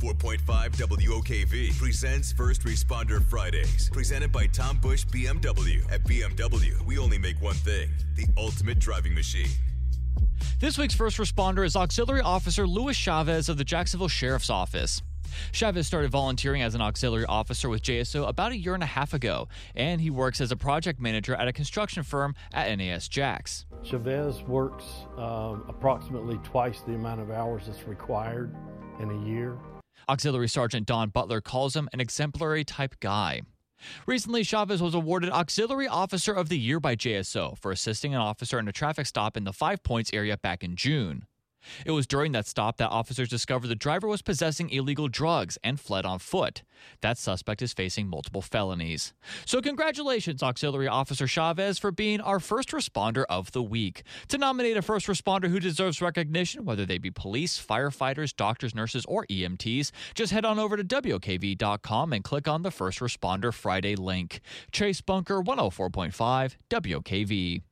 104.5 WOKV presents First Responder Fridays. Presented by Tom Bush BMW. At BMW, we only make one thing the ultimate driving machine. This week's first responder is Auxiliary Officer Luis Chavez of the Jacksonville Sheriff's Office. Chavez started volunteering as an auxiliary officer with JSO about a year and a half ago, and he works as a project manager at a construction firm at NAS Jax. Chavez works um, approximately twice the amount of hours that's required in a year. Auxiliary Sergeant Don Butler calls him an exemplary type guy. Recently, Chavez was awarded Auxiliary Officer of the Year by JSO for assisting an officer in a traffic stop in the Five Points area back in June. It was during that stop that officers discovered the driver was possessing illegal drugs and fled on foot. That suspect is facing multiple felonies. So, congratulations, Auxiliary Officer Chavez, for being our first responder of the week. To nominate a first responder who deserves recognition, whether they be police, firefighters, doctors, nurses, or EMTs, just head on over to WOKV.com and click on the First Responder Friday link. Chase Bunker, 104.5, WOKV.